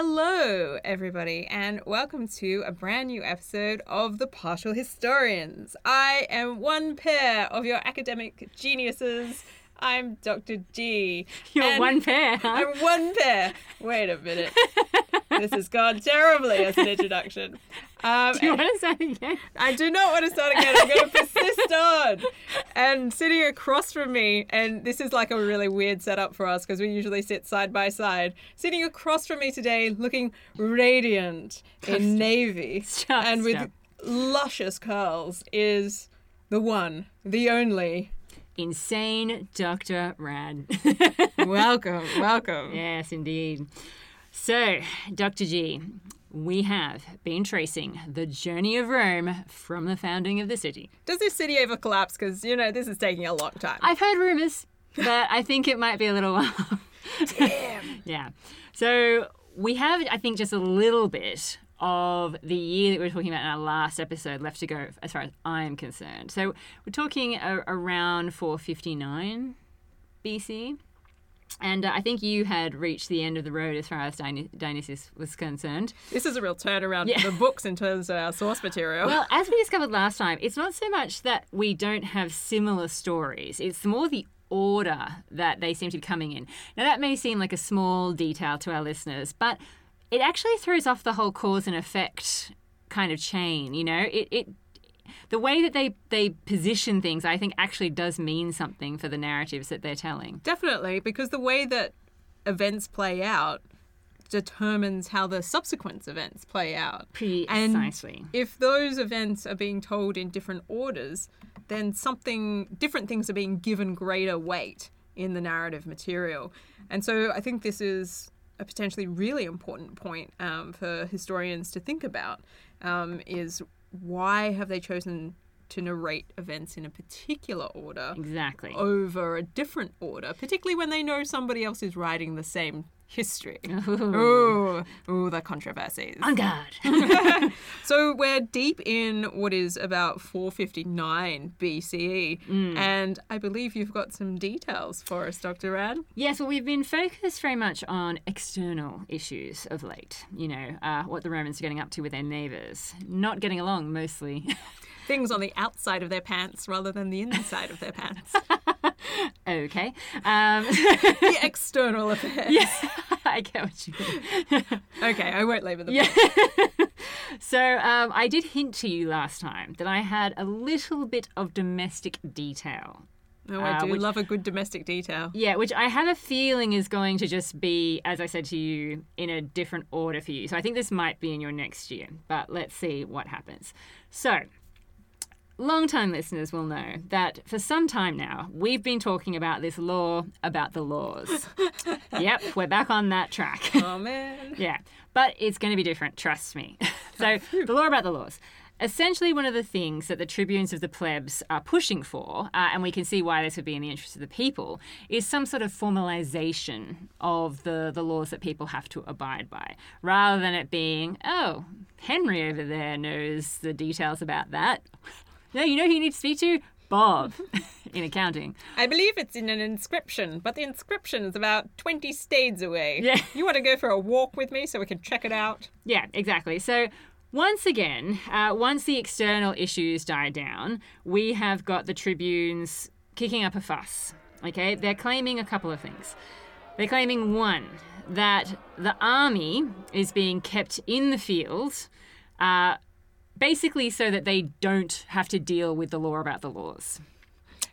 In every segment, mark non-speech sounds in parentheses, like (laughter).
Hello, everybody, and welcome to a brand new episode of The Partial Historians. I am one pair of your academic geniuses. I'm Dr. G. You're and one pair, huh? I'm one pair. Wait a minute. this has gone terribly as an introduction. Um, Do you want to it again? I do not want to start again. I'm going to persist on. And sitting across from me, and this is like a really weird setup for us because we usually sit side by side. Sitting across from me today, looking radiant in navy Stop, and with luscious curls, is the one, the only. Insane Dr. Rad. (laughs) Welcome, welcome. yes, indeed. So, Dr. G, we have been tracing the journey of Rome from the founding of the city. Does this city ever collapse? Because, you know, this is taking a long time. I've heard rumors, but I think it might be a little while. Damn. (laughs) yeah. So, we have, I think, just a little bit of the year that we were talking about in our last episode left to go, as far as I'm concerned. So, we're talking a- around 459 BC. And uh, I think you had reached the end of the road as far as Diony- Dionysius was concerned. This is a real turnaround Yeah. for the books in terms of our source material. Well, as we discovered last time, it's not so much that we don't have similar stories, it's more the order that they seem to be coming in. Now, that may seem like a small detail to our listeners, but it actually throws off the whole cause and effect kind of chain. You know, it, it the way that they they position things, I think, actually does mean something for the narratives that they're telling. Definitely, because the way that events play out determines how the subsequent events play out. Precisely. If those events are being told in different orders, then something different things are being given greater weight in the narrative material. And so I think this is a potentially really important point um, for historians to think about um, is why have they chosen to narrate events in a particular order Exactly. over a different order, particularly when they know somebody else is writing the same history. Ooh. Ooh, ooh, the controversies. On guard. (laughs) (laughs) So we're deep in what is about 459 BCE, Mm. and I believe you've got some details for us, Dr. Rad. Yes, well, we've been focused very much on external issues of late. You know, uh, what the Romans are getting up to with their neighbours. Not getting along, mostly. (laughs) Things on the outside of their pants rather than the inside of their pants. (laughs) okay. Um, (laughs) the (laughs) external affairs. yeah, I get what you mean. Okay, I won't labour the Yeah. point. so um, I did hint to you last time that I had a little bit of domestic detail. Oh, I Uh, do which- love a good domestic detail. Yeah, which I have a feeling is going to just be, as I said to you, in a different order for you. So I think this might be in your next year, but let's see what happens. So, long-time listeners will know that for some time now, we've been talking about this law about the laws. (laughs) yep, we're back on that track. (laughs) Oh man. Yeah, but it's going to be different, trust me. (laughs) so, the law about the laws. Essentially, one of the things that the tribunes of the plebs are pushing for, uh, and we can see why this would be in the interest of the people, is some sort of formalization of the, the laws that people have to abide by, rather than it being, oh, Henry over there knows the details about that. No, you know who you need to speak to? Bob (laughs) in accounting. I believe it's in an inscription, but the inscription is about 20 stades away. Yeah. You want to go for a walk with me so we can check it out? Yeah, exactly. So once again, uh, once the external issues die down, we have got the tribunes kicking up a fuss. Okay, they're claiming a couple of things. They're claiming one that the army is being kept in the field. Uh, basically, so that they don't have to deal with the law about the laws.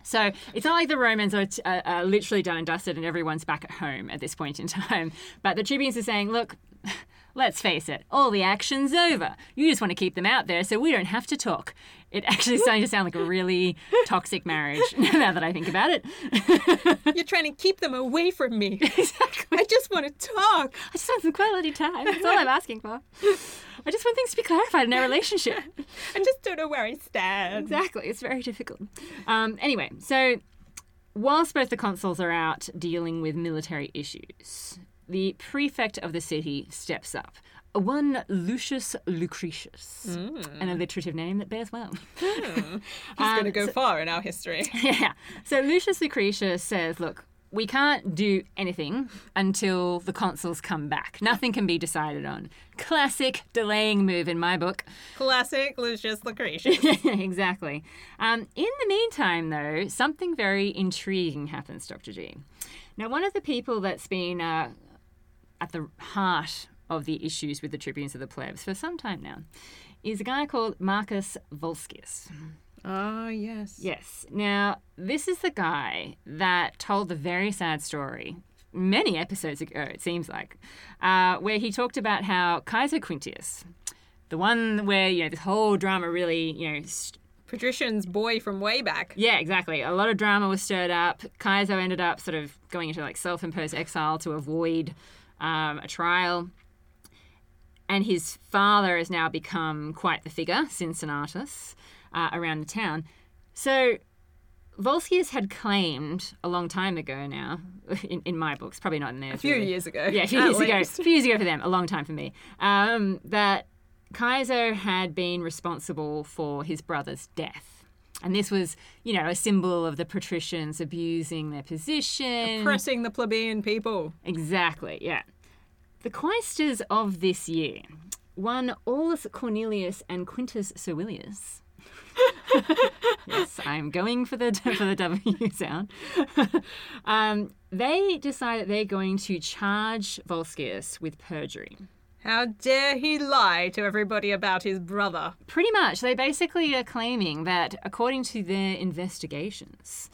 So it's not like the Romans are, uh, are literally done and dusted and everyone's back at home at this point in (laughs) time. But the tribunes are saying, look, (laughs) let's face it, all the action's over. You just want to keep them out there so we don't have to talk. It actually is (laughs) starting to sound like a really toxic marriage now that I think about it. You're trying to keep them away from me. exactly. I just want to talk. I just want some quality time. That's all I'm asking for. I just want things to be clarified in our relationship. (laughs) I just don't know where I stand. Exactly. It's very difficult. Um, anyway, so whilst both the consuls are out dealing with military issues, the prefect of the city steps up. One Lucius Lucretius, hmm. an alliterative name that bears well. Hmm. (laughs) He's going to um, go far in our history. (laughs) yeah. So Lucius Lucretius says, look, we can't do anything until the consuls come back. Nothing can be decided on. Classic delaying move in my book. Classic Lucius Lucretius. (laughs) exactly. Um, in the meantime, though, something very intriguing happens, Dr. G. Now, one of the people that's been uh, at the heart of the issues with the tribunes of the plebs for some time now is a guy called Marcus Volscius. Ah, yes. Yes. Now, this is the guy that told the very sad story many episodes ago, it seems like, uh, where he talked about how Kaiser Quintius, the one where, you know, this whole drama really, you know, st- Patrician's boy from way back. yeah, exactly. A lot of drama was stirred up. Kaiser ended up sort of going into like self imposed exile to avoid um, a trial. And his father has now become quite the figure, Cincinnatus, uh, around the town. So Volscius had claimed a long time ago now, (laughs) in, in my books, probably not in theirs. A few really. years ago. Yeah, a few years ago. A few years ago for them, a long time for me. Um, that Kaiser had been responsible for his brother's death. And this was, you know, a symbol of the patricians abusing their position. Oppressing the plebeian people. Exactly, yeah. The quaestors of this year, one Aulus Cornelius and Quintus Servilius. (laughs) yes, I'm going for the (laughs) for the W sound. (laughs) um, they decide that they're going to charge Volscius with perjury. How dare he lie to everybody about his brother? Pretty much, they basically are claiming that, according to their investigations,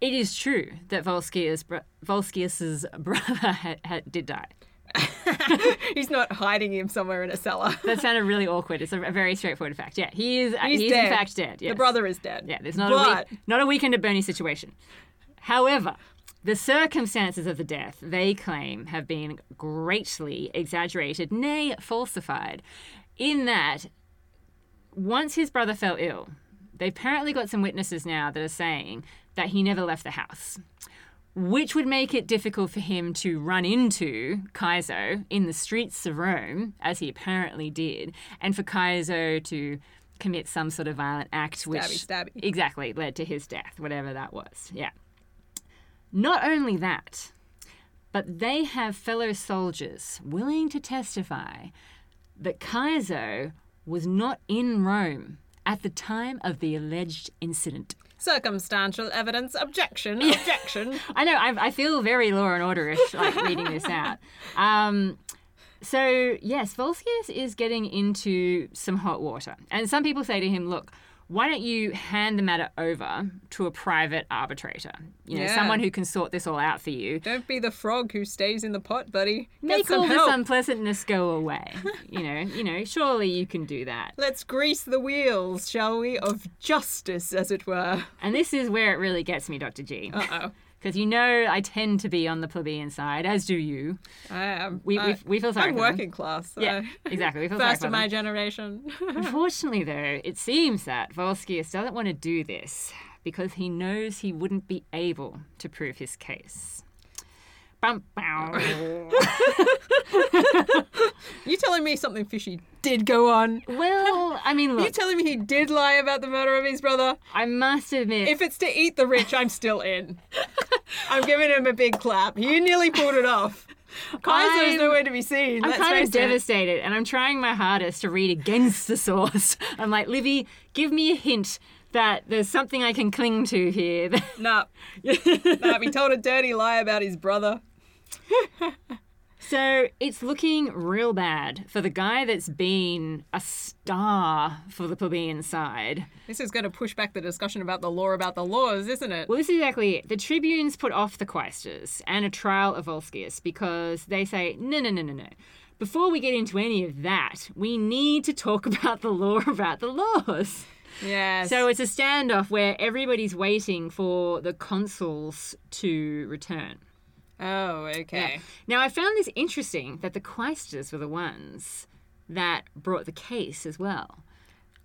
it is true that Volscius, Volscius's brother had, had, did die. (laughs) He's not hiding him somewhere in a cellar. (laughs) That sounded really awkward. It's a, a very straightforward fact. Yeah, he is. He's he is dead. in fact dead. Yes. The brother is dead. Yeah, there's not but a week, not a weekend at Bernie situation. However, the circumstances of the death they claim have been greatly exaggerated, nay, falsified, in that once his brother fell ill, they've apparently got some witnesses now that are saying that he never left the house. Which would make it difficult for him to run into Kaiso in the streets of Rome, as he apparently did, and for Kaiso to commit some sort of violent act, which stabby. exactly led to his death, whatever that was. Yeah. Not only that, but they have fellow soldiers willing to testify that Kaiso was not in Rome at the time of the alleged incident. Circumstantial evidence. Objection. Objection. (laughs) I know. I, I feel very Law and Orderish, like reading this (laughs) out. Um, so yes, Volscius is getting into some hot water, and some people say to him, "Look, why don't you hand the matter over to a private arbitrator? You know, Yeah. someone who can sort this all out for you. Don't be the frog who stays in the pot, buddy. Get Make some all help. this unpleasantness go away. (laughs) you know, you know. Surely you can do that. Let's grease the wheels, shall we, of justice, as it were. And this is where it really gets me, Doctor G, Uh oh. Because you know I tend to be on the plebeian side, as do you. I am. We I, we, we feel sorry I'm for them. working class. So. Yeah, exactly. We feel (laughs) sorry First for of them. my generation. (laughs) Unfortunately, though, it seems that Volscius doesn't want to do this because he knows he wouldn't be able to prove his case. Bum, bow. (laughs) you telling me something fishy did go on? well, I mean, You look, telling me he did lie about the murder of his brother? I must admit, If it's to eat the rich, I'm still in. I'm giving him a big clap. He nearly pulled it off. Kaiser's I'm- nowhere to be seen. I'm let's kind of face it. devastated, and I'm trying my hardest to read against the source. (laughs) I'm like, Livy, give me a hint that there's something I can cling to here. (laughs) Nah. nah, he told a dirty lie about his brother. (laughs) So it's looking real bad for the guy that's been a star for the plebeian side. This is going to push back the discussion about the law about the laws, isn't it? Well, this is exactly it. The tribunes put off the quaestors and a trial of Volscius because they say, no, no, no, no, no. Before we get into any of that, we need to talk (laughs) about the law about the laws. Yes. So it's a standoff where everybody's waiting for the consuls to return. Oh, okay. Now, I found this interesting that the quaestors were the ones that brought the case as well.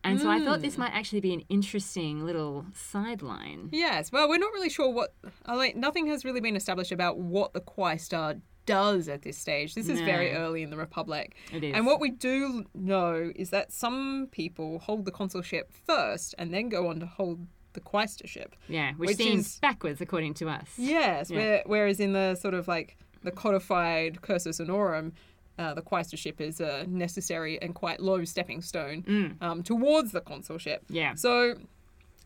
And so I thought this hmm. might actually be an interesting little sideline. Yes. Well, we're not really sure what. I mean, nothing has really been established about what the Quaestor does at this stage. This is very early in the Republic. It is. And what we do know is that some people hold the consulship first and then go on to hold the quaestorship. Yeah, which, Which seems is- backwards according to us. Yes, Yeah. where, whereas in the sort of like the codified cursus honorum, uh, the quaestorship is a necessary and quite low stepping stone um, towards the consulship. Yeah. So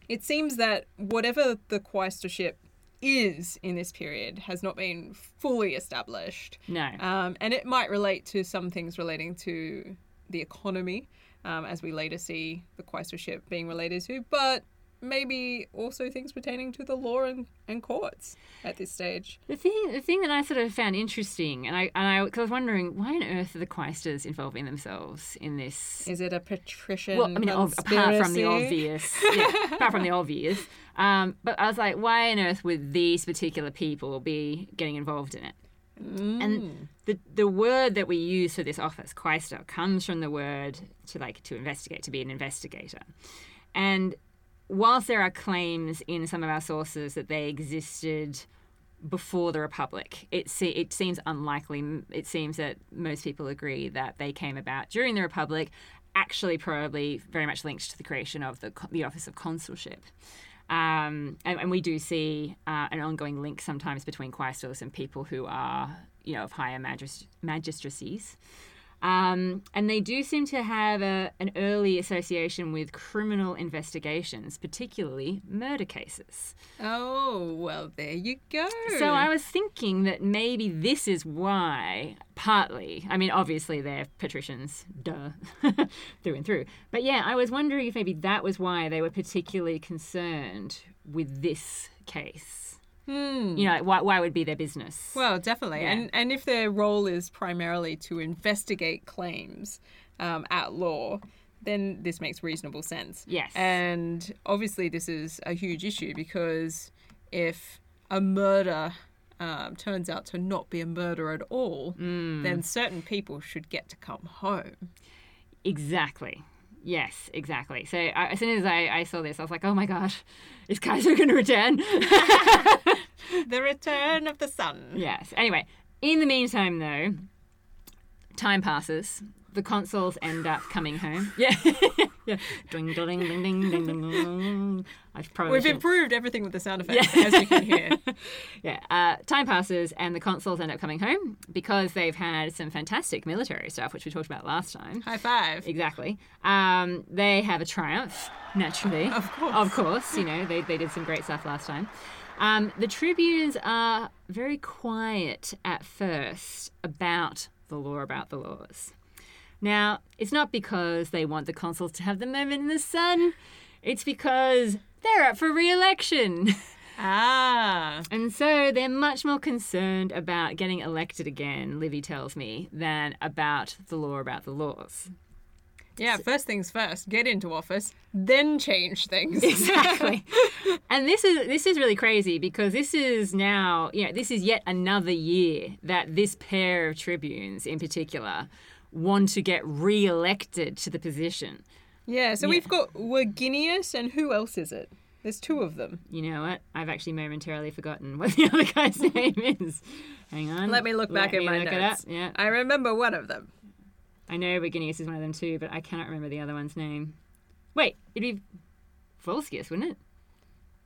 it seems that whatever the quaestorship is in this period has not been fully established. No. Um, and it might relate to some things relating to the economy, um, as we later see the quaestorship being related to, but maybe also things pertaining to the law and, and courts at this stage. The thing, the thing that I sort of found interesting, and I, and I, cause I was wondering, why on earth are the quaestors involving themselves in this? Is it a patrician Well, I mean, ob- apart from the obvious, yeah, apart from the obvious. (laughs) Um, but I was like, why on earth would these particular people be getting involved in it? Mm. And the the word that we use for this office, quaestor, comes from the word to like to investigate, to be an investigator. And whilst there are claims in some of our sources that they existed before the Republic, it se- it seems unlikely. It seems that most people agree that they came about during the Republic, actually probably very much linked to the creation of the the office of consulship. Um, and, and we do see uh, an ongoing link sometimes between quaestors and people who are, you know, of higher magis- magistracies. Um, and they do seem to have a, an early association with criminal investigations, particularly murder cases. Oh, well, there you go. So I was thinking that maybe this is why, partly, I mean, obviously they're patricians, duh, (laughs) through and through. But yeah, I was wondering if maybe that was why they were particularly concerned with this case. Hmm. You know, why, why would be their business? Well, definitely. Yeah. And and if their role is primarily to investigate claims um, at law, then this makes reasonable sense. Yes. And obviously, this is a huge issue because if a murder um, turns out to not be a murder at all, Mm. then certain people should get to come home. Exactly. Yes, exactly. So I, as soon as I, I saw this, I was like, oh my gosh, is Kaiser going to return? (laughs) the return of the son. yes. Anyway, in the meantime, though, time passes. The consoles end up coming home. (laughs) Yeah. (laughs) yeah. Ding, ding, ding, ding, ding, ding, ding, ding. I probably We've should- improved everything with the sound effects, as you can hear. (laughs) Yeah, uh, time passes and the consoles end up coming home because they've had some fantastic military stuff, which we talked about last time. High five. Exactly. Um, they have a triumph, naturally. (laughs) Of course. Of course, you know, they, they did some great stuff last time. Um, the Tribunes are very quiet at first about the law about the laws. Now, it's not because they want the consuls to have the moment in the sun, it's because they're up for re election. (laughs) Ah. And so they're much more concerned about getting elected again, Livy tells me, than about the law about the laws. Yeah, first things first, get into office, then change things. (laughs) Exactly. (laughs) and this is this is really crazy because this is now, you know, this is yet another year that this pair of tribunes in particular want to get re-elected to the position. yeah, so we've got Verginius, and who else is it? There's two of them. You know what? I've actually momentarily forgotten what the (laughs) other guy's name is. Hang on. Let me look back Let at me my look notes. Yeah. I remember one of them. I know Verginius is one of them too, but I cannot remember the other one's name. Wait, it'd be Volscius, wouldn't it?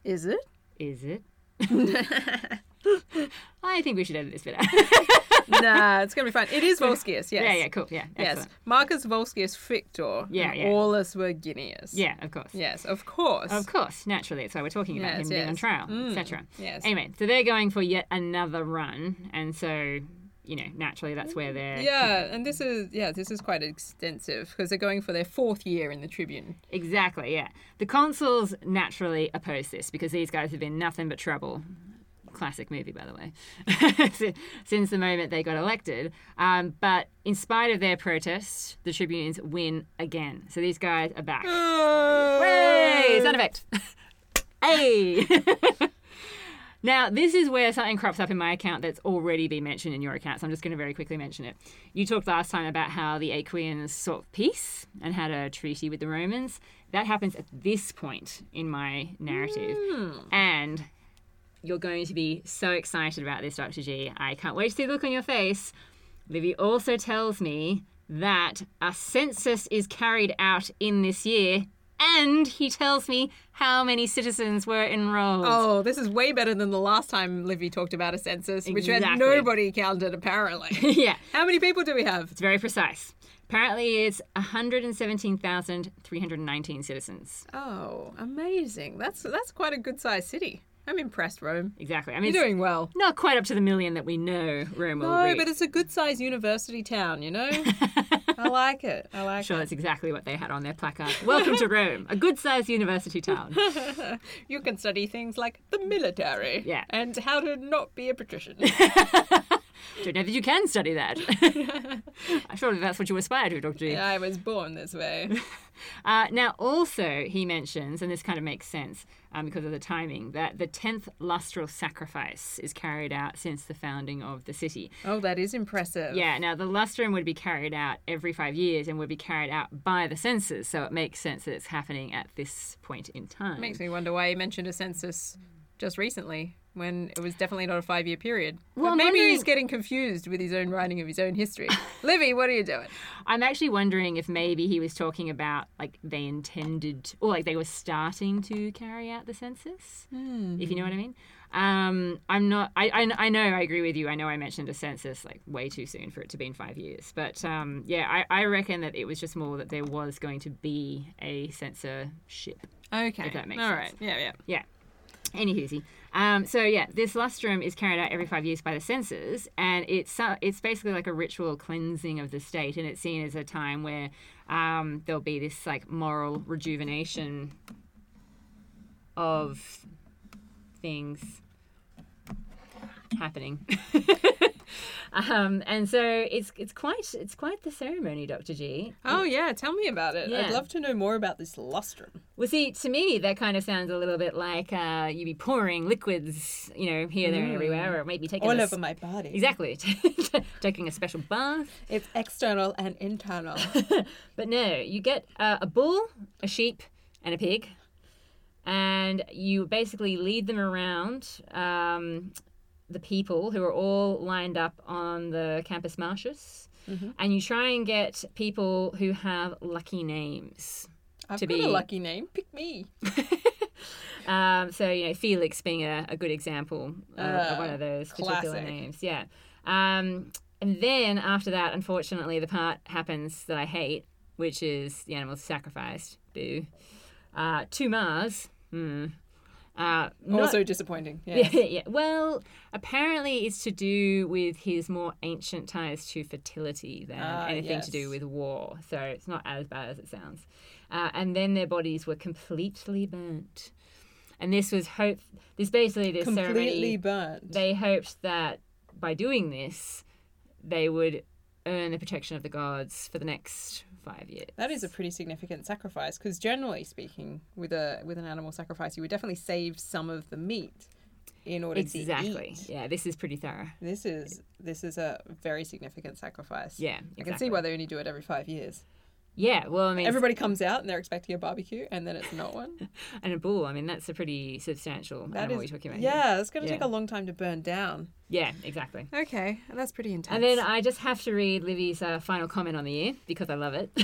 Is it? Is it? (laughs) (laughs) (laughs) I think we should edit this bit out. (laughs) nah, it's gonna be fine. It is Volscius, yes. Yeah, yeah, cool. Yeah, Yes. Marcus Volscius Victor. Yeah, yeah. Aulus Verginius. Yeah, of course. Yes, of course. Of course, naturally. That's why we're talking about Yes, him being on trial, Mm, etc. yes. Anyway, so they're going for yet another run, and so you know, naturally, that's where they're Yeah, and this is yeah, this is quite extensive because they're going for their fourth year in the Tribune. Exactly, yeah. The consuls naturally oppose this because these guys have been nothing but trouble. Classic movie, by the way, (laughs) since the moment they got elected. Um, but in spite of their protests, the tribunes win again. So these guys are back. Hey, sound effect. (laughs) hey. (laughs) now, this is where something crops up in my account that's already been mentioned in your account, so I'm just going to very quickly mention it. You talked last time about how the Aequians sought peace and had a treaty with the Romans. That happens at this point in my narrative. And you're going to be so excited about this, Dr. G. I can't wait to see the look on your face. Livy also tells me that a census is carried out in this year and he tells me how many citizens were enrolled. Oh, this is way better than the last time Livy talked about a census, which had nobody counted, apparently. (laughs) yeah, How many people do we have? it's very precise. Apparently, it's 117,319 citizens. Oh, amazing. That's that's quite a good sized city. I'm impressed, Rome. Exactly. I mean, You're doing well. not quite up to the million that we know Rome will No, reach. but it's a good sized university town, you know? (laughs) I like it. I like it. Sure, it. that's exactly what they had on their placard. Welcome to Rome, a good-sized university town. (laughs) You can study things like the military. Yeah. And how to not be a patrician. (laughs) Don't know that you can study that. (laughs) I'm sure that's what you aspire to, Dr. G. I was born this way. (laughs) Uh, now, also, he mentions, and this kind of makes sense um, because of the timing, that the 10th lustral sacrifice is carried out since the founding of the city. Oh, that is impressive. Yeah, now the lustrum would be carried out every five years and would be carried out by the census, so it makes sense that it's happening at this point in time. Makes me wonder why he mentioned a census just recently when it was definitely not a five year period. Well, but maybe he's getting confused with his own writing of his own history. (laughs) Livy, what are you doing? I'm actually wondering if maybe he was talking about like they intended or like they were starting to carry out the census, if you know what I mean. Um, I'm not. I, I I know. I agree with you. I know I mentioned a census like way too soon for it to be in five years, but um, yeah, I, I reckon that it was just more that there was going to be a censorship. Okay. If that makes All sense. right. Yeah, yeah. Yeah. Anywhoosy. Um, so yeah, this lustrum is carried out every five years by the censors, and it's uh, it's basically like a ritual cleansing of the state, and it's seen as a time where um, there'll be this like moral rejuvenation of things happening. (laughs) (laughs) um, and so it's it's quite it's quite the ceremony, Doctor G. Oh, yeah. Tell me about it. Yeah. I'd love to know more about this lustrum. Well, see, to me, that kind of sounds a little bit like uh, you be pouring liquids, you know, here, there, and everywhere, or maybe taking All a over my body. exactly (laughs) taking a special bath. It's external and internal. (laughs) But no, you get uh, a bull, a sheep, and a pig, and you basically lead them around. Um, the people who are all lined up on the campus Martius, and you try and get people who have lucky names. I've To got be- a lucky name. Pick me. (laughs) Um, so you know, Felix being a, a good example of, of Ah, one of those particular names. Yeah. Um, and then after that, unfortunately, the part happens that I hate, which is the animals sacrificed. Boo. Uh, to Mars. Hmm. Uh, not- Also disappointing. (laughs) Yeah. yeah. Well, apparently it's to do with his more ancient ties to fertility than Ah, anything to do with war. So it's not as bad as it sounds. Uh, and then their bodies were completely burnt. And this was hope. This basically this ceremony Completely ceremony. burnt. They hoped that by doing this, they would earn the protection of the gods for the next five years. That is a pretty significant sacrifice because generally speaking, with a with an animal sacrifice, you would definitely save some of the meat in order exactly. to eat. Yeah, this is pretty thorough. This is this is a very significant sacrifice. Yeah, I can see why they only do it every five years. Yeah, well, I mean, Everybody comes out and they're expecting a barbecue, and then it's not one. (laughs) And a bull, I mean, that's a pretty substantial That animal is, you're talking about. here. yeah, it's going to take a long time to burn down. Yeah, exactly. Okay, and that's pretty intense. And then I just have to read Livy's uh, final comment on the year because I love it.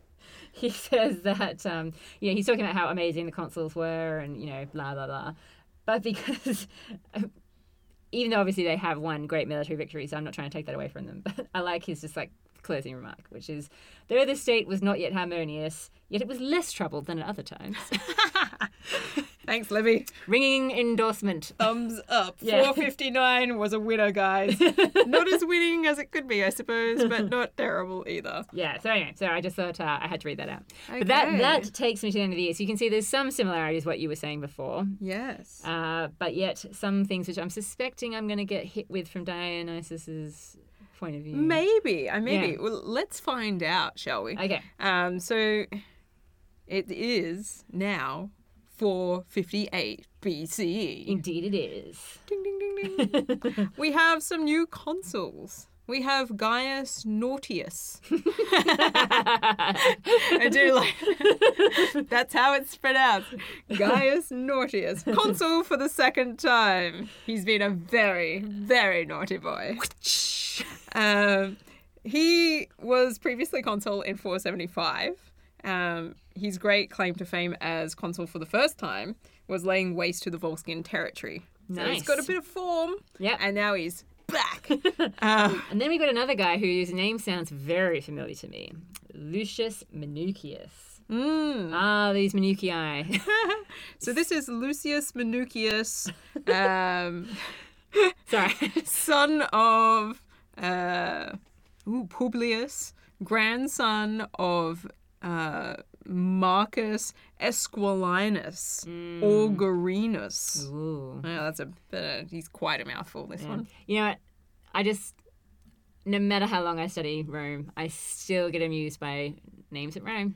(laughs) he says that, um, you know, he's talking about how amazing the consuls were and, you know, blah, blah, blah. But because, (laughs) even though obviously they have won great military victories, so I'm not trying to take that away from them, but I like his just like closing remark, which is, though the state was not yet harmonious, yet it was less troubled than at other times. (laughs) Thanks, Livy. Ringing endorsement. Thumbs up. Yeah. 459 was a winner, guys. (laughs) not as winning as it could be, I suppose, but not terrible either. Yeah. So anyway, so I just thought uh, I had to read that out. Okay. But that that takes me to the end of the year. So you can see there's some similarities what you were saying before, Yes. uh, but yet some things which I'm suspecting I'm going to get hit with from Dionysius's point of view. Maybe. I maybe. Yeah. Well, let's find out, shall we? Okay. Um, so it is now 458 BCE. Indeed, it is. Ding ding ding ding. (laughs) we have some new consuls. We have Gaius Nautius. (laughs) I do like (laughs) that's how it's pronounced. Gaius Nautius, consul for the second time. He's been a very, very naughty boy. Um, he was previously consul in 475, um, his great claim to fame as consul for the first time was laying waste to the Volscian territory. So he's got a bit of form, Yeah. and now he's back. (laughs) um, And then we got another guy whose name sounds very familiar to me Lucius Minucius. mm. Ah, these Minucii. (laughs) (laughs) So this is Lucius Minucius, um, Sorry. son of uh, ooh, Publius, grandson of uh, Marcus Esquilinus Augurinus. Ooh. Yeah, that's a uh, he's quite a mouthful. This one. You know what? I just, no matter how long I study Rome, I still get amused by names that rhyme.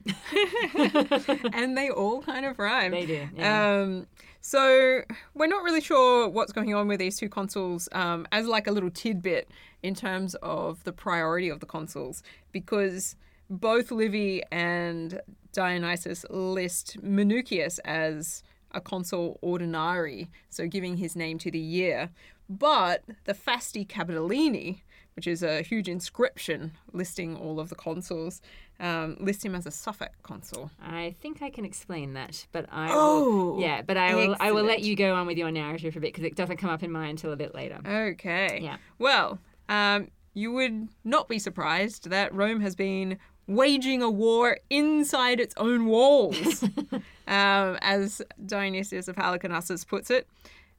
(laughs) and they all kind of rhyme. They do, yeah. Um, so we're not really sure what's going on with these two consuls um, as like a little tidbit in terms of the priority of the consuls because both Livy and Dionysius list Minucius as a consul ordinari, so giving his name to the year. But the Fasti Capitolini, which is a huge inscription listing all of the consuls, um, list him as a suffect consul. I think I can explain that, but I Oh, will, yeah, but I will I will let you go on with your narrative for a bit because it doesn't come up in mine until a bit later. Okay. Yeah. Well, um, you would not be surprised that Rome has been waging a war inside its own walls, (laughs) um, as Dionysius of Halicarnassus puts it,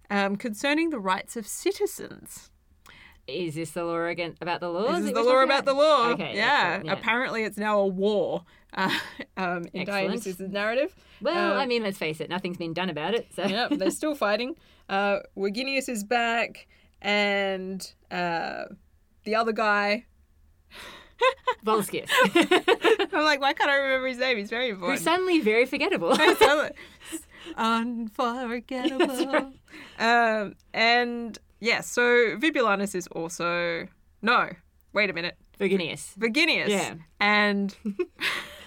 um, concerning the rights of citizens. Is this the law again about the laws? This is the law about the law. Okay, yeah. yeah. Apparently, it's now a war uh, (laughs) um, in. Dionysius' narrative. Well, Um, I mean, let's face it, nothing's been done about it. So yep, they're still (laughs) fighting. Uh, is back, and uh, the other guy. Volscius, (laughs) I'm like, why can't I remember his name? He's very important. suddenly very forgettable. (laughs) (laughs) Unforgettable. Um, and yeah, so Vibulanus is also no. Wait a minute, Virginius. Verginius. Yeah. And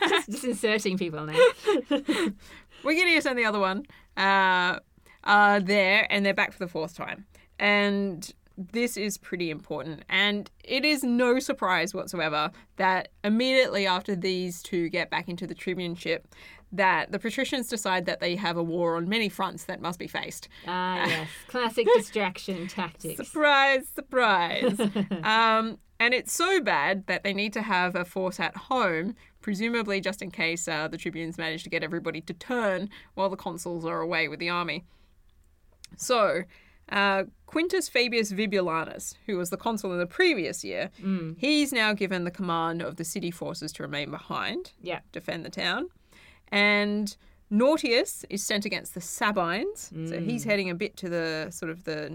just, just inserting people now. Verginius and the other one uh, are there, and they're back for the fourth time. And this is pretty important. And it is no surprise whatsoever that immediately after these two get back into the tribuneship, that the patricians decide that they have a war on many fronts that must be faced. Ah, (laughs) yes. Classic distraction tactics. Surprise, surprise. (laughs) um, and it's so bad that they need to have a force at home, presumably just in case uh, the tribunes manage to get everybody to turn while the consuls are away with the army. So, uh, Quintus Fabius Vibulanus, who was the consul in the previous year, he's now given the command of the city forces to remain behind, Yeah. defend the town. And Nautius is sent against the Sabines, so he's heading a bit to the sort of the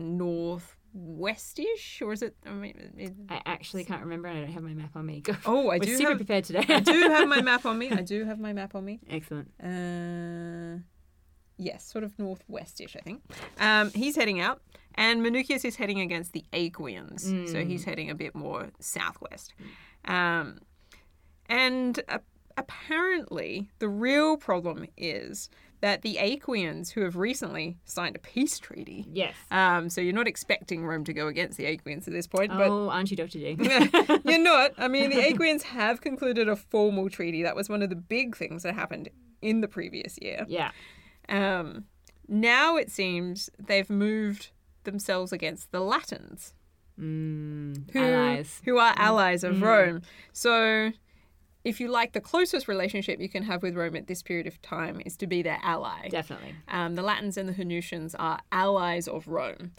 northwestish, or is it? I mean, it- I actually can't remember. and I don't have my map on me. Go. (laughs) oh, I We're do super have, prepared today. I do have my (laughs) map on me. I do have my map on me. Excellent. Uh, yes, sort of northwestish, I think. Um, he's heading out, and Minucius is heading against the Aequians, so he's heading a bit more southwest. Um, and uh, apparently, the real problem is that the Aequians, who have recently signed a peace treaty, Yes. um, so you're not expecting Rome to go against the Aequians at this point, but oh, aren't you, Dr. J? (laughs) you're (laughs) not. I mean, the Aequians have concluded a formal treaty. That was one of the big things that happened in the previous year. yeah. Um, now it seems they've moved themselves against the Latins, Mm, who, allies. who are allies of Rome. So, if you like, the closest relationship you can have with Rome at this period of time is to be their ally. Definitely. Um, the Latins and the Hernicians are allies of Rome,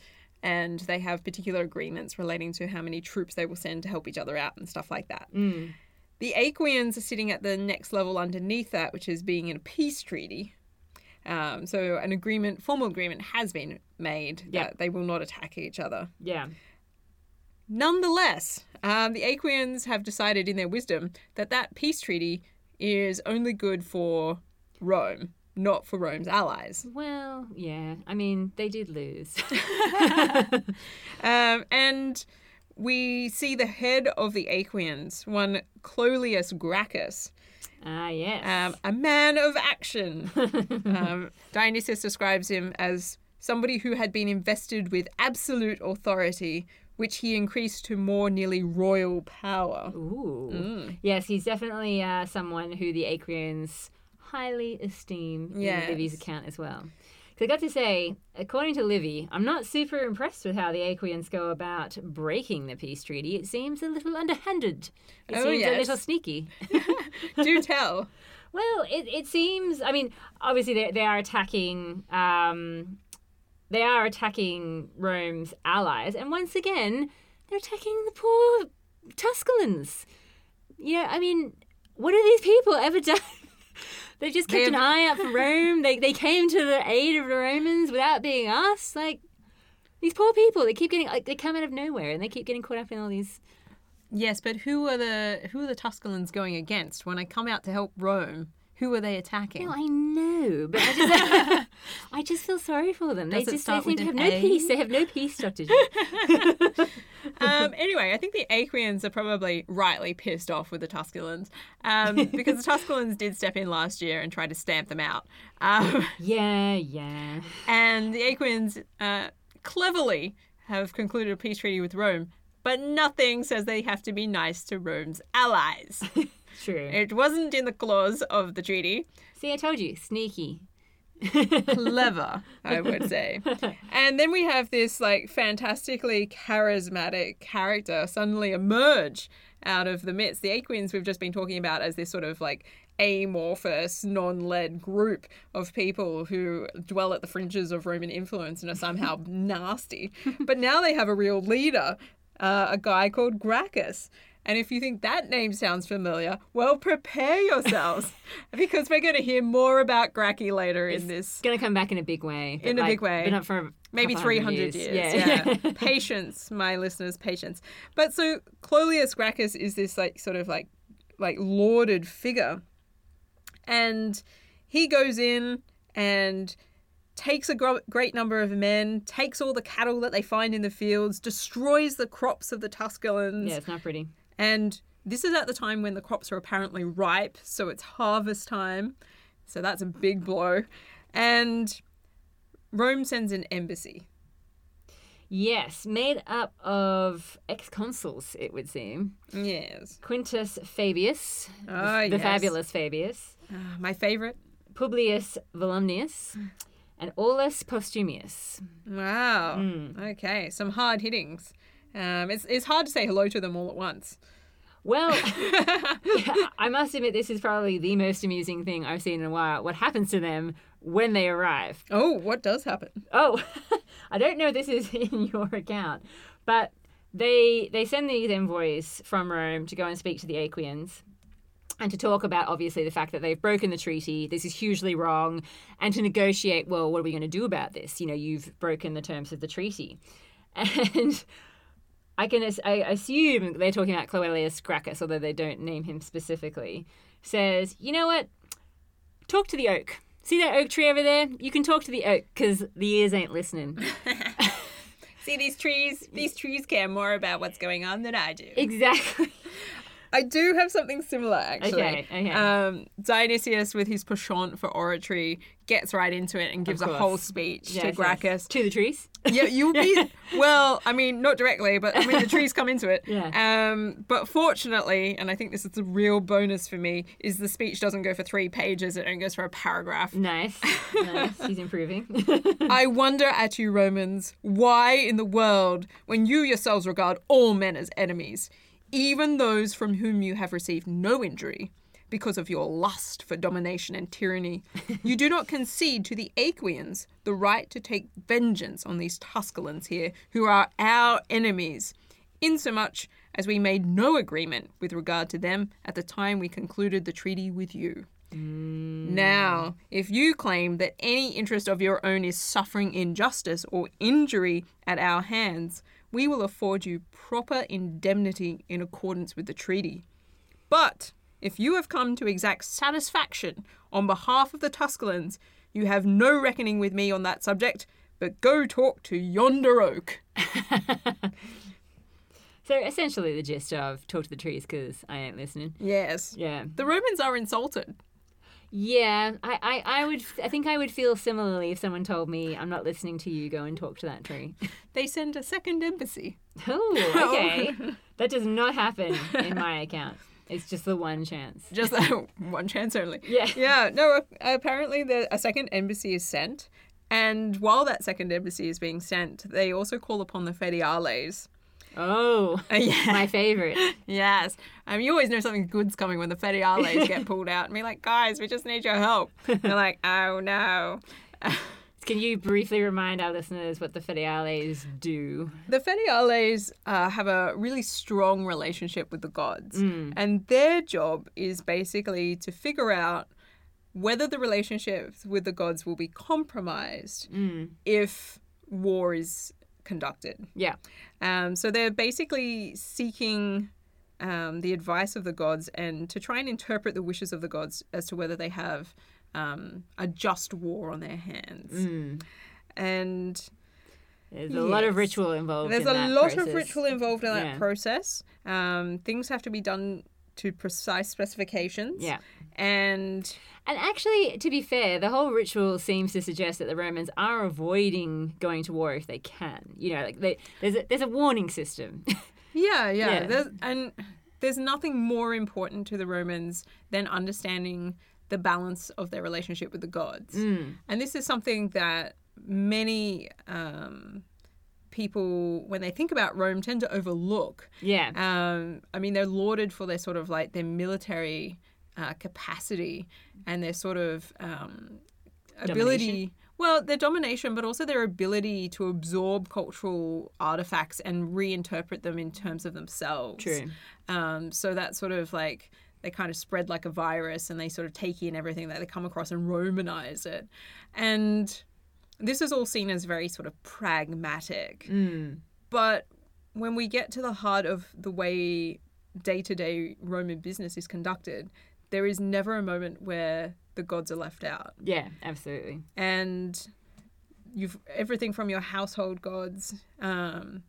and they have particular agreements relating to how many troops they will send to help each other out and stuff like that. Mm. The Aequians are sitting at the next level underneath that, which is being in a peace treaty. Um, so an agreement, formal agreement, has been made Yep. that they will not attack each other. Yeah. Nonetheless, um, the Aequians have decided, in their wisdom, that that peace treaty is only good for Rome, not for Rome's allies. Well, yeah. I mean, they did lose. (laughs) (laughs) Um, and we see the head of the Aequians, one Cloelius Gracchus, Ah, yes. um, a man of action. um, (laughs) Dionysius describes him as somebody who had been invested with absolute authority, which he increased to more nearly royal power. Ooh. Mm. Yes, he's definitely uh, someone who the Aequians highly esteem in Livy's Yes. account as well. Because I got to say, according to Livy, I'm not super impressed with how the Aequians go about breaking the peace treaty. It seems a little underhanded. It Oh, seems a yes. little sneaky. (laughs) (laughs) Do tell. Well, it, it seems. I mean, obviously they, they are attacking. Um, they are attacking Rome's allies, and once again, they're attacking the poor Tusculans. Yeah, I mean, what have these people ever (laughs) done? They've just kept They've- an eye out for (laughs) Rome. They they came to the aid of the Romans without being asked. Like these poor people, they keep getting like they come out of nowhere and they keep getting caught up in all these. Yes, but who are the who are the Tusculans going against? When I come out to help Rome, who are they attacking? No, I know, but I just, (laughs) I just feel sorry for them. They Does it just they seem to have an no A? peace. They have no peace strategy. (laughs) um, anyway, I think the Aequians are probably rightly pissed off with the Tusculans um, (laughs) because the Tusculans did step in last year and try to stamp them out. Um, yeah, yeah. and the Aequians uh, cleverly have concluded a peace treaty with Rome, but nothing says they have to be nice to Rome's allies. True. it wasn't in the clause of the treaty. See, I told you, sneaky. clever, (laughs) I would say. (laughs) And then we have this like fantastically charismatic character suddenly emerge out of the midst. The Aequians we've just been talking about as this sort of like amorphous, non-led group of people who dwell at the fringes of Roman influence and are somehow (laughs) nasty. But now they have a real leader, uh, a guy called Gracchus. And if you think that name sounds familiar, well, prepare yourselves (laughs) because we're going to hear more about Gracchi later in this It's gonna come back in a big way. In a big way. but not for maybe 300 years. Yeah. Yeah. (laughs) patience, my listeners, patience. But so Cloelius Gracchus is this like sort of like like lauded figure. And he goes in and takes a great number of men, takes all the cattle that they find in the fields, destroys the crops of the Tusculans. yeah, it's not pretty. And this is at the time when the crops are apparently ripe, so it's harvest time. So that's a big blow. And Rome sends an embassy. Yes, made up of ex-consuls, it would seem. Yes. Quintus Fabius, Oh, the yes. fabulous Fabius, Ah, my favorite. Publius Volumnius, and Aulus Postumius. Wow. Hmm. Okay, some hard hittings. Um, it's, it's hard to say hello to them all at once. Well, (laughs) I must admit, this is probably the most amusing thing I've seen in a while. What happens to them when they arrive? Oh, what does happen? Oh, (laughs) I don't know if this is (laughs) in your account, but they they send these envoys from Rome to go and speak to the Aequians and to talk about obviously the fact that they've broken the treaty, this is hugely wrong, and to negotiate, well, what are we going to do about this? You know, you've broken the terms of the treaty. And I can I assume they're talking about Cloelius Gracchus, although they don't name him specifically, says, you know what? Talk to the oak. See that oak tree over there? You can talk to the oak because the ears ain't listening. (laughs) See these trees? These trees care more about what's going on than I do. exactly. (laughs) I do have something similar, actually. Okay, okay. Um, Dionysius, with his penchant for oratory, gets right into it and gives a whole speech Yes, to yes. Gracchus. To the trees. Yeah, you'll be (laughs) well. I mean, not directly, but I mean the trees come into it. Yeah. Um, but fortunately, and I think this is the real bonus for me, is the speech doesn't go for three pages; it only goes for a paragraph. Nice. nice. He's improving. (laughs) I wonder at you, Romans, why in the world, when you yourselves regard all men as enemies, even those from whom you have received no injury, because of your lust for domination and tyranny, you do not concede to the Aequians the right to take vengeance on these Tusculans here, who are our enemies, insomuch as we made no agreement with regard to them at the time we concluded the treaty with you. Mm. Now, if you claim that any interest of your own is suffering injustice or injury at our hands, we will afford you proper indemnity in accordance with the treaty. But if you have come to exact satisfaction on behalf of the Tusculans, you have no reckoning with me on that subject, but go talk to yonder oak. (laughs) so essentially, the gist of talk to the trees because I ain't listening. Yes. Yeah. The Romans are insulted. Yeah, I, I, I would. I think I would feel similarly if someone told me, "I'm not listening to you. Go and talk to that tree." (laughs) They send a second embassy. Oh, okay. (laughs) that does not happen in my account. It's just the one chance. Just (laughs) one chance only. Yeah. Yeah. No. Apparently, the a second embassy is sent, and while that second embassy is being sent, they also call upon the fetiales. Oh, (laughs) yeah. my favorite. Yes. Um, you always know something good's coming when the fetiales get (laughs) pulled out and be like, guys, we just need your help. They're like, (laughs) oh no. Can you briefly remind our listeners what the fetiales do? The fetiales uh, have a really strong relationship with the gods, and their job is basically to figure out whether the relationships with the gods will be compromised if war is conducted. Yeah. Um, so they're basically seeking um, the advice of the gods and to try and interpret the wishes of the gods as to whether they have um, a just war on their hands. And There's a lot of ritual involved. there's in a that lot process. of ritual involved in that Yeah. process. Um, things have to be done to precise specifications. Yeah. And And actually, to be fair, the whole ritual seems to suggest that the Romans are avoiding going to war if they can. You know, like they, there's a, there's a warning system. (laughs) Yeah, yeah. Yeah. There's, and there's nothing more important to the Romans than understanding the balance of their relationship with the gods. And this is something that many um, people, when they think about Rome, tend to overlook. yeah. Um, I mean, they're lauded for their sort of like their military uh, capacity and their sort of um, ability. Domination? Well, their domination, but also their ability to absorb cultural artifacts and reinterpret them in terms of themselves. True. Um, so that sort of like they kind of spread like a virus and they sort of take in everything that they come across and Romanize it. And this is all seen as very sort of pragmatic. Mm. But when we get to the heart of the way day to day Roman business is conducted, there is never a moment where the gods are left out. Yeah, absolutely. And you've everything from your household gods, um,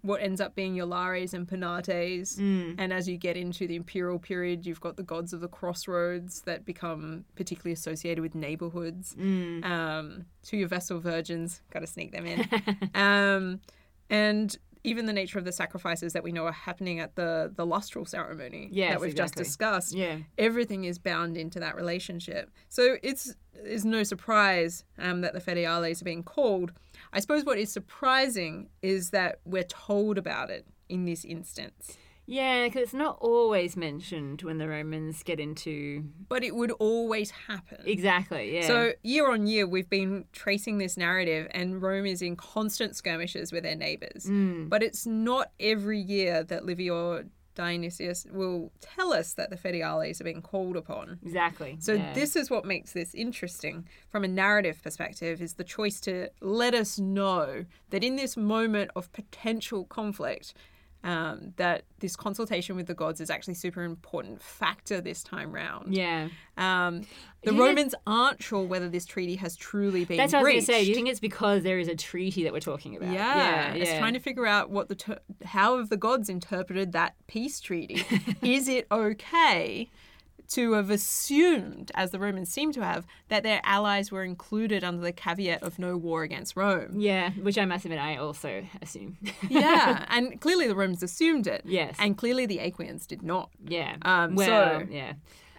what ends up being your Lares and Penates. And as you get into the imperial period, you've got the gods of the crossroads that become particularly associated with neighborhoods. Um, to your Vestal virgins, got to sneak them in. (laughs) um, and even the nature of the sacrifices that we know are happening at the the lustral ceremony Yes, that we've just discussed Yeah. everything is bound into that relationship. So it's is no surprise um, that the fetiales are being called. I suppose what is surprising is that we're told about it in this instance. Yeah, because it's not always mentioned when the Romans get into. But it would always happen. Exactly, yeah. So year on year, we've been tracing this narrative, and Rome is in constant skirmishes with their neighbors. Mm. But it's not every year that Livy or Dionysius will tell us that the fetiales are being called upon. exactly. So yeah. this is what makes this interesting from a narrative perspective is the choice to let us know that in this moment of potential conflict um, that this consultation with the gods is actually super important factor this time round. Yeah. Um, the know- Romans aren't sure whether this treaty has truly been That's what I was going to say. Do you think it's because there is a treaty that we're talking about? Yeah, yeah. it's trying to figure out what the ter- how have the gods interpreted that peace treaty. (laughs) Is it okay to have assumed, as the Romans seem to have, that their allies were included under the caveat of no war against Rome? Yeah, which I must admit, I also assume. yeah, (laughs) and clearly the Romans assumed it. Yes. and clearly the Aequians did not. yeah. Um, well, so- yeah.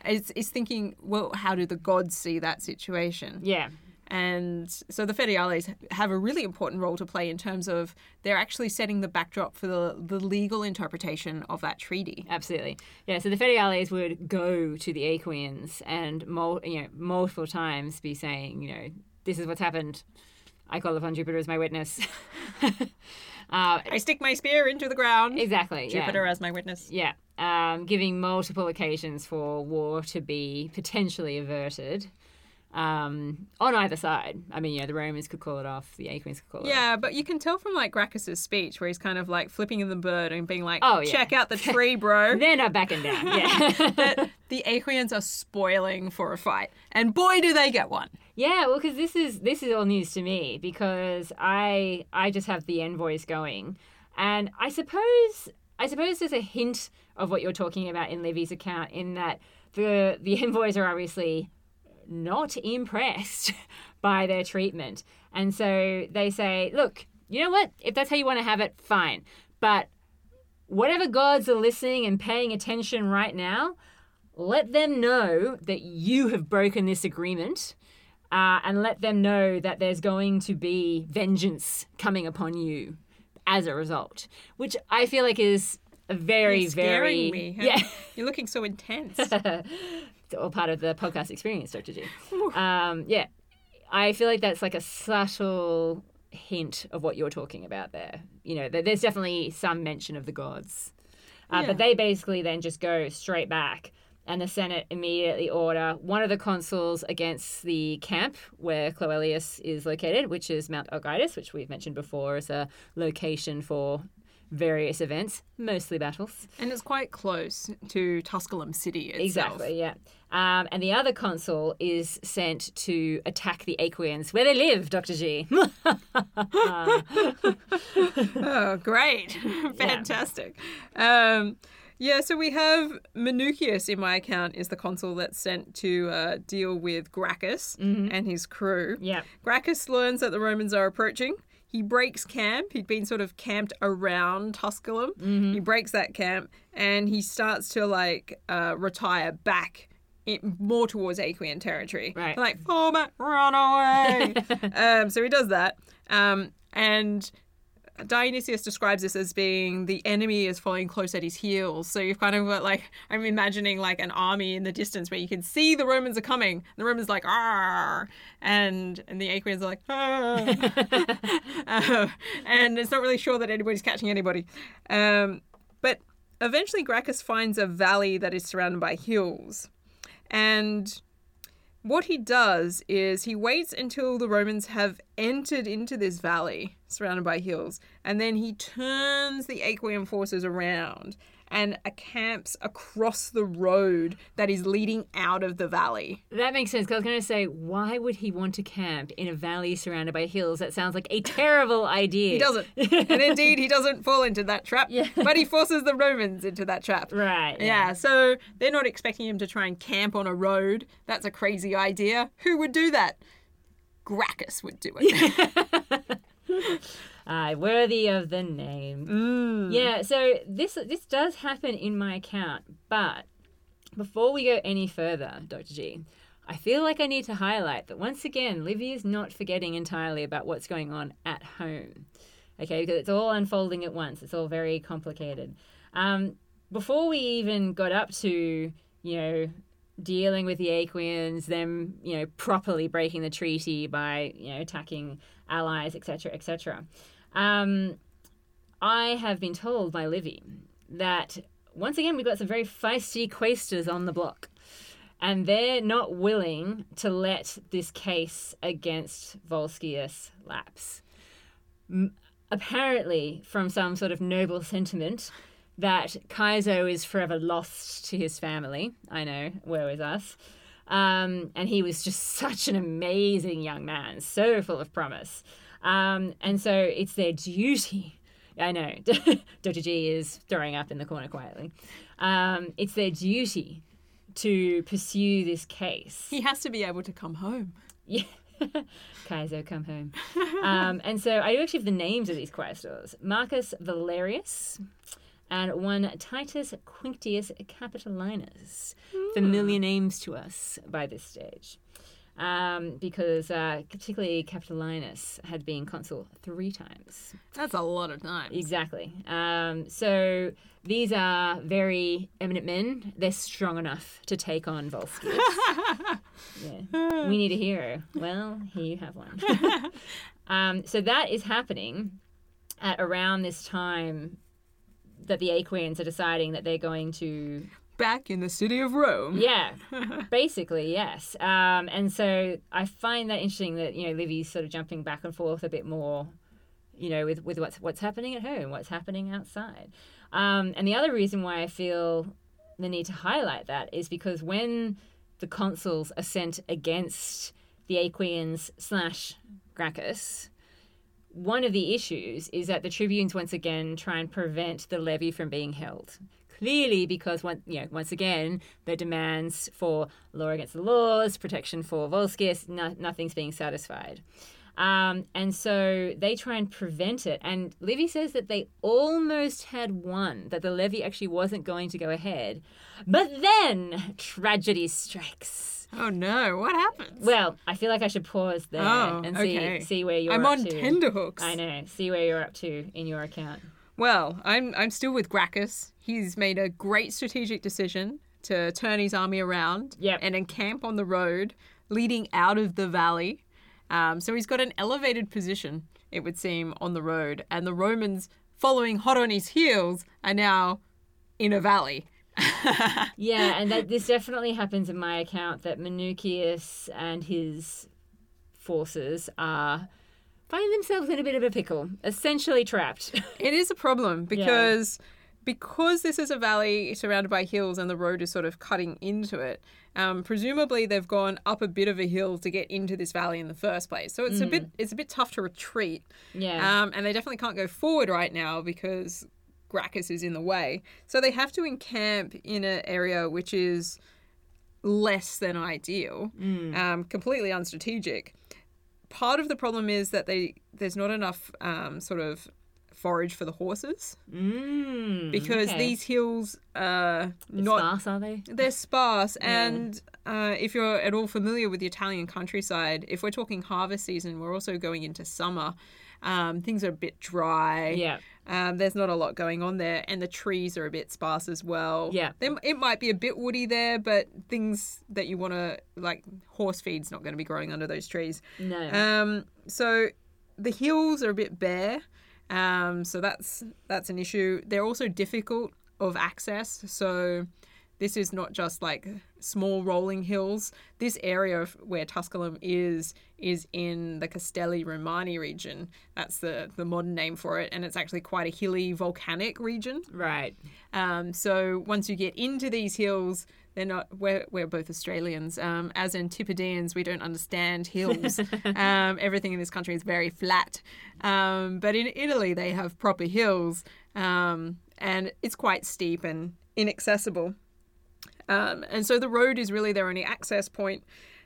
It's, it's thinking, well, how do the gods see that situation? Yeah. And so the fetiales have a really important role to play in terms of they're actually setting the backdrop for the, the legal interpretation of that treaty. Absolutely. Yeah, so the Fetiales would go to the Aequians and mul- you know, multiple times be saying, you know, this is what's happened. I call upon Jupiter as my witness. (laughs) uh, I stick my spear into the ground. exactly. yeah. Jupiter as my witness. Yeah, um, giving multiple occasions for war to be potentially averted um, on either side. I mean, know, the Romans could call it off, the Aequians could call it off. Yeah, but you can tell from like Gracchus's speech where he's kind of like flipping in the bird and being like, Oh, yeah. check out the (laughs) tree, bro. They're not backing down. (laughs) Yeah. that the Aequians are spoiling for a fight. And boy, do they get one. Yeah, well, because this is this is all news to me because I I just have the envoys going, and I suppose I suppose there's a hint of what you're talking about in Livy's account in that the the (laughs) envoys are obviously not impressed (laughs) by their treatment. And so they say, look, you know what? If that's how you want to have it, fine. But whatever gods are listening and paying attention right now, let them know that you have broken this agreement. Uh, and let them know that there's going to be vengeance coming upon you as a result, which I feel like is a very, You're very me. yeah. You're looking so intense. (laughs) all part of the podcast experience, Dr. G. Um, yeah, I feel like that's like a subtle hint of what you're talking about there. You know, there's definitely some mention of the gods, uh, Yeah. but they basically then just go straight back. And the Senate immediately order one of the consuls against the camp where Cloelius is located, which is Mount Algidus, which we've mentioned before as a location for various events, mostly battles. and it's quite close to Tusculum City itself. Exactly, yeah. Um, and the other consul is sent to attack the Aequians where they live, Dr. G. (laughs) (laughs) Oh, great. (laughs) Fantastic. Um, yeah, so we have Minucius in my account is the consul that's sent to uh, deal with Gracchus and his crew. yeah. Gracchus learns that the Romans are approaching. He breaks camp. He'd been sort of camped around Tusculum. He breaks that camp and he starts to like uh, retire back in, more towards Aequian territory. Right. Like, format, run away. (laughs) um, so he does that. Um, and Dionysius describes this as being the enemy is following close at his heels. So you've kind of got like I'm imagining like an army in the distance where you can see the Romans are coming. The Romans like ah, and and the Aequians are like ah, Uh, (laughs) (laughs) and it's not really sure that anybody's catching anybody. Um, but eventually Gracchus finds a valley that is surrounded by hills, and what he does is he waits until the Romans have entered into this valley surrounded by hills, and then he turns the Aequian forces around and a camps across the road that is leading out of the valley. That makes sense. 'cause I was going to say, why would he want to camp in a valley surrounded by hills? That sounds like a terrible idea. He doesn't. (laughs) and indeed, he doesn't fall into that trap, Yeah. but he forces the Romans into that trap. Right. Yeah, so they're not expecting him to try and camp on a road. That's a crazy idea. Who would do that? Gracchus would do it. (laughs) (laughs) Aye, worthy of the name. Mm. Yeah, so this this does happen in my account, but before we go any further, Dr. G, I feel like I need to highlight that once again, Livy is not forgetting entirely about what's going on at home. Okay, because it's all unfolding at once. It's all very complicated. Um, before we even got up to, you know, dealing with the Aequians, them, you know, properly breaking the treaty by, you know, attacking allies, etc., etc. Um, I have been told by Livy that once again we've got some very feisty quaestors on the block, and they're not willing to let this case against Volscius lapse. M- apparently, from some sort of noble sentiment that Kaeso is forever lost to his family. I know, where was us? Um, and he was just (laughs) such an amazing young man, so full of promise. Um, and so it's their duty. I know, (laughs) Dr. G is throwing up in the corner quietly. Um, it's their duty to pursue this case. He has to be able to come home. Yeah. (laughs) Kaeso, come home. um, and so I do actually have the names of these quaestors Marcus Valerius and one Titus Quinctius Capitolinus. Familiar names to us by this stage. Um, because uh, particularly Capitolinus had been consul three times. That's a lot of times. Exactly. Um, so these are very eminent men. They're strong enough to take on Volscius. (laughs) yeah. We need a hero. Well, here you have one. (laughs) um, so that is happening at around this time that the Aequians are deciding that they're going to Back in the city of Rome. yeah, (laughs) basically, yes. Um, and so I find that interesting that you know Livy's sort of jumping back and forth a bit more, you know, with with what's what's happening at home, what's happening outside. Um, and the other reason why I feel the need to highlight that is because when the consuls are sent against the Aequians slash Gracchus, one of the issues is that the tribunes once again try and prevent the levy from being held. clearly because one, you know, once again, the demands for law against the laws, protection for Volscius, no, nothing's being satisfied. Um, and so they try and prevent it. And Livy says that they almost had won, that the levy actually wasn't going to go ahead. But then tragedy strikes. Oh no, what happens? Well, I feel like I should pause there Oh, and see okay. see where you're I'm up on to. tenterhooks. I know. See where you're up to in your account. Well, I'm I'm still with Gracchus. He's made a great strategic decision to turn his army around Yep. and encamp on the road leading out of the valley. Um, so he's got an elevated position, it would seem, on the road, and the Romans, following hot on his heels, are now in a valley. (laughs) Yeah, and that this definitely happens in my account that Minucius and his forces are find themselves in a bit of a pickle, essentially trapped. (laughs) It is a problem because because this is a valley surrounded by hills and the road is sort of cutting into it. Um, presumably, they've gone up a bit of a hill to get into this valley in the first place. So it's a bit it's a bit tough to retreat. yeah. Um, and they definitely can't go forward right now because Gracchus is in the way. So they have to encamp in an area which is less than ideal, um, completely unstrategic. Part of the problem is that they there's not enough um, sort of forage for the horses mm, because okay. these hills are not sparse are they? they're sparse and uh, if you're at all familiar with the italian countryside if we're talking harvest season we're also going into summer um, things are a bit dry Yeah. Um, there's not a lot going on there and the trees are a bit sparse as well Yeah. There- it might be a bit woody there but things that you want to like horse feed's not going to be growing under those trees No. um, so the hills are a bit bare, um, so that's that's an issue. They're also difficult of access. So this is not just like small rolling hills. This area of where Tusculum is is in the Castelli Romani region. That's the the modern name for it, and it's actually quite a hilly volcanic region. right. Um, so once you get into these hills, they're not. We're, we're both Australians. Um, as Antipodeans, we don't understand hills. (laughs) um, everything in this country is very flat. Um, but in Italy, they have proper hills, um, and it's quite steep and inaccessible. Um, and so the road is really their only access point.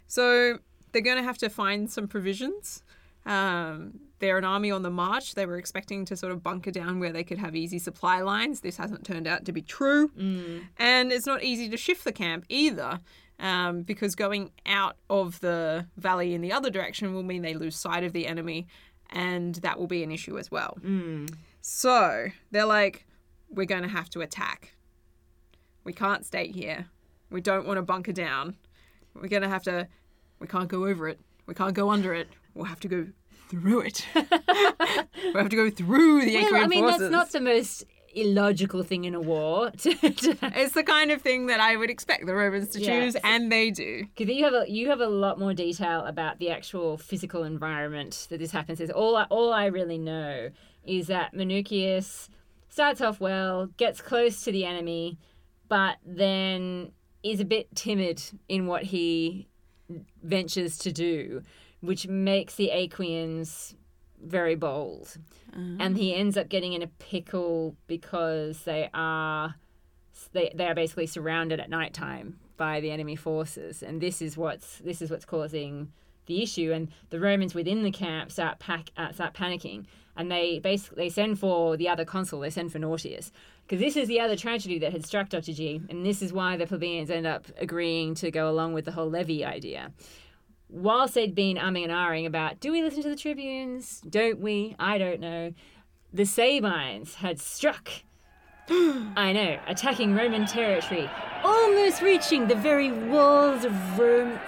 So they're going to have to find some provisions. Um, they're an army on the march. They were expecting to sort of bunker down where they could have easy supply lines. This hasn't turned out to be true. And it's not easy to shift the camp either, um, because going out of the valley in the other direction will mean they lose sight of the enemy, and that will be an issue as well. So they're like, we're going to have to attack. We can't stay here. We don't want to bunker down. We're going to have to, we can't go over it. We can't go under it. We'll have to go through it. (laughs) we'll have to go through the Well, I mean, forces. that's not the most illogical thing in a war. (laughs) It's the kind of thing that I would expect the Romans to Yeah. choose, and they do. Because you have a you have a lot more detail about the actual physical environment that this happens. Is all I, all I really know is that Minucius starts off well, gets close to the enemy, but then is a bit timid in what he ventures to do, which makes the Aequians very bold. And he ends up getting in a pickle because they are they, they are basically surrounded at nighttime by the enemy forces, and this is what's this is what's causing the issue. And the Romans within the camp start pack uh, start panicking, and they basically they send for the other consul. They send for Nautius because this is the other tragedy that had struck Dr. G, and this is why the plebeians end up agreeing to go along with the whole levy idea. Whilst they'd been umming and ahhing about, do we listen to the tribunes? Don't we? I don't know. The Sabines had struck (gasps) I know, attacking Roman territory, almost reaching the very walls of Rome.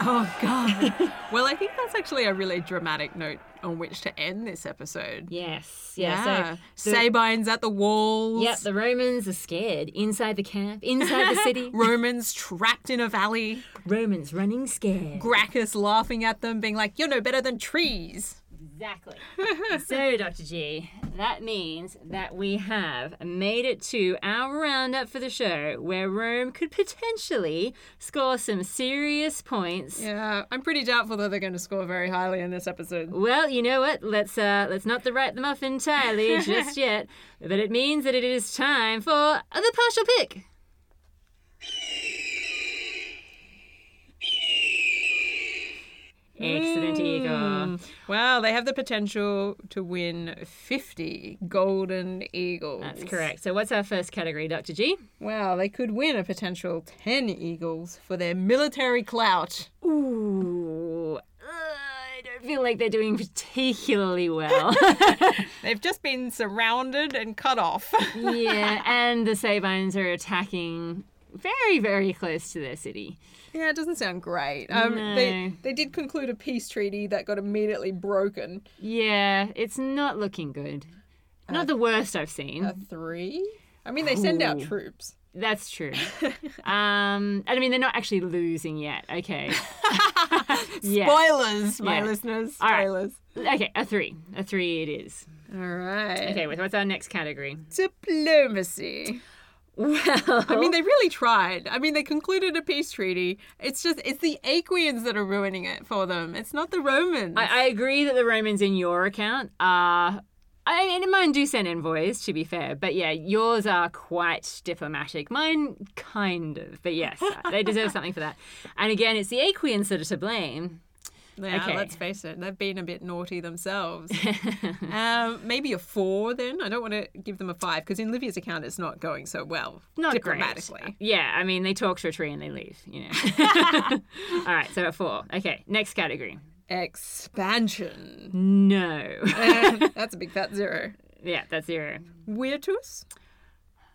Oh, God. (laughs) well, I think that's actually a really dramatic note on which to end this episode. Yes, yeah. So, the, Sabines at the walls. yeah, the Romans are scared inside the camp, inside the city. (laughs) Romans trapped in a valley. Romans running scared. Gracchus laughing at them, being like, "You're no better than trees." Exactly. (laughs) so, Dr. G, that means that we have made it to our roundup for the show where Rome could potentially score some serious points. Yeah, I'm pretty doubtful that they're going to score very highly in this episode. Well, you know what? Let's uh let's not write them off entirely (laughs) just yet. But it means that it is time for the partial pick. Excellent, Eagle. Wow, they have the potential to win 50 golden eagles. That's correct. So, what's our first category, Dr. G? Wow, they could win a potential 10 eagles for their military clout. Ooh, I don't feel like they're doing particularly well. (laughs) They've just been surrounded and cut off. yeah, and the Sabines are attacking very, very close to their city. yeah, it doesn't sound great. Um, they, No. they did conclude a peace treaty that got immediately broken. Yeah, it's not looking good. Not the worst I've seen. A three? I mean, they send out troops. That's true. (laughs) um, and I mean, they're not actually losing yet. Okay. (laughs) yeah. Spoilers, my Yeah. listeners. All right. Spoilers. Okay, a three. A three it is. All right. Okay, what's our next category? Diplomacy. Well, I mean, they really tried. I mean, they concluded a peace treaty. It's just, it's the Aequians that are ruining it for them. It's not the Romans. I, I agree that the Romans in your account are. I mean, mine do send envoys, to be fair, but yeah, yours are quite diplomatic. Mine, kind of, but yes, they deserve something for that. And again, it's the Aequians that are to blame. Yeah, okay. let's face it. They've been a bit naughty themselves. (laughs) um, maybe a four then. I don't want to give them a five because in Livy's account, it's not going so well Not diplomatically. great. Yeah, I mean, they talk to a tree and they leave, you know. (laughs) (laughs) All right, so a four. Okay, next category. Expansion. No. That's a big fat zero. yeah, that's zero. Virtus?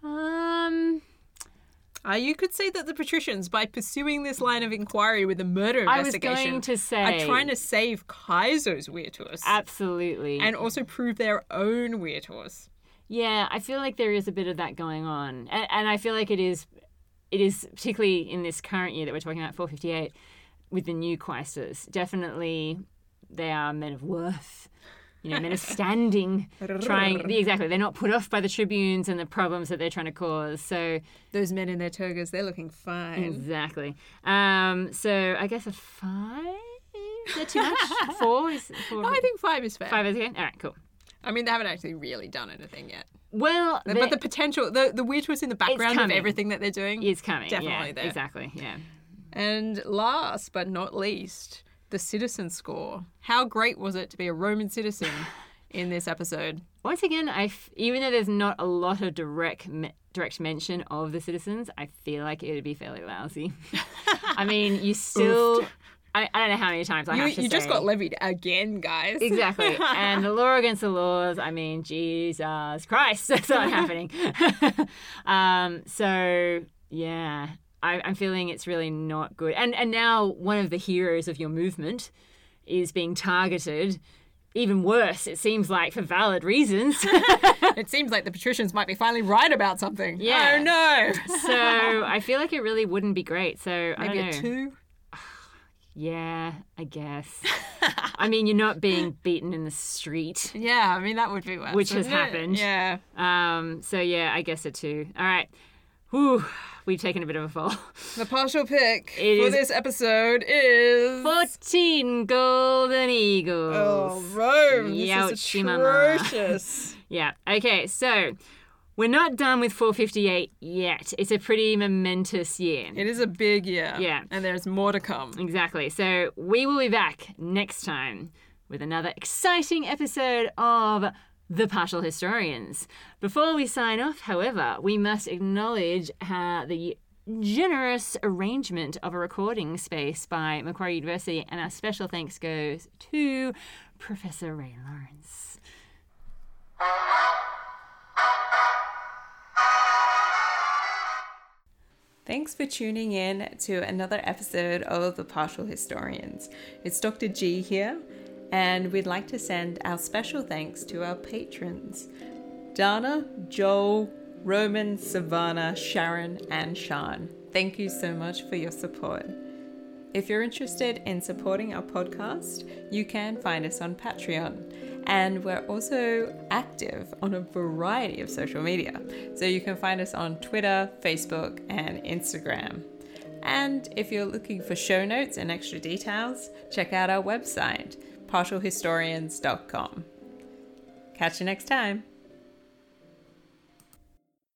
Um, Uh, you could say that the patricians, by pursuing this line of inquiry with a murder I was investigation, going to say- are trying to save Kaeso's Virtus absolutely. and also prove their own Virtus. Yeah, I feel like there is a bit of that going on, and, and I feel like it is, it is particularly in this current year that we're talking about, 458, with the new quaestors. Definitely, they are men of worth. You know, men are standing, (laughs) trying exactly. They're not put off by the tribunes and the problems that they're trying to cause. So Those men in their togas, they're looking fine. exactly. Um, so I guess a five. Is that too much? (laughs) Four is four. No, I think five is fair. five is okay. All right, cool. I mean, they haven't actually really done anything yet. Well, but the potential, the, the Virtus in the background of everything that they're doing is coming. definitely yeah, there. Exactly. Yeah. And last but not least, the citizen score. How great was it to be a Roman citizen in this episode? Once again, I f- even though there's not a lot of direct me- direct mention of the citizens, I feel like it would be fairly lousy. I mean, you (laughs) still. I, I don't know how many times I You, have to you just got levied again, guys. Exactly. and the law against the laws, I mean, Jesus Christ, (laughs) that's not happening. (laughs) um, so, yeah, I, I'm feeling it's really not good. And, and now one of the heroes of your movement is being targeted. Even worse, it seems like for valid reasons. (laughs) it seems like the patricians might be finally right about something. Yeah. Oh no. so I feel like it really wouldn't be great. So I Maybe a two. (sighs) Yeah, I guess. (laughs) I mean, you're not being beaten in the street. Yeah, I mean that would be worse. Which has it? happened. Yeah. Um, so yeah, I guess a two. All right. Whew, we've taken a bit of a fall. The partial pick It for this episode is 14 golden eagles. Oh, Rome. This is atrocious. (laughs) Yeah. Okay, so we're not done with 458 yet. It's a pretty momentous year. it is a big year. Yeah. And there's more to come. Exactly. So we will be back next time with another exciting episode of The Partial Historians. Before we sign off, however, we must acknowledge uh, the generous arrangement of a recording space by Macquarie University, and our special thanks goes to Professor Ray Laurence. Thanks for tuning in to another episode of The Partial Historians. It's Dr. G here, and we'd like to send our special thanks to our patrons Dana, Joel, Roman, Savannah, Sharon, and Sean. Thank you so much for your support. If you're interested in supporting our podcast, you can find us on Patreon. And we're also active on a variety of social media. So you can find us on Twitter, Facebook, and Instagram. And if you're looking for show notes and extra details, check out our website, partialhistorians.com. Catch you next time.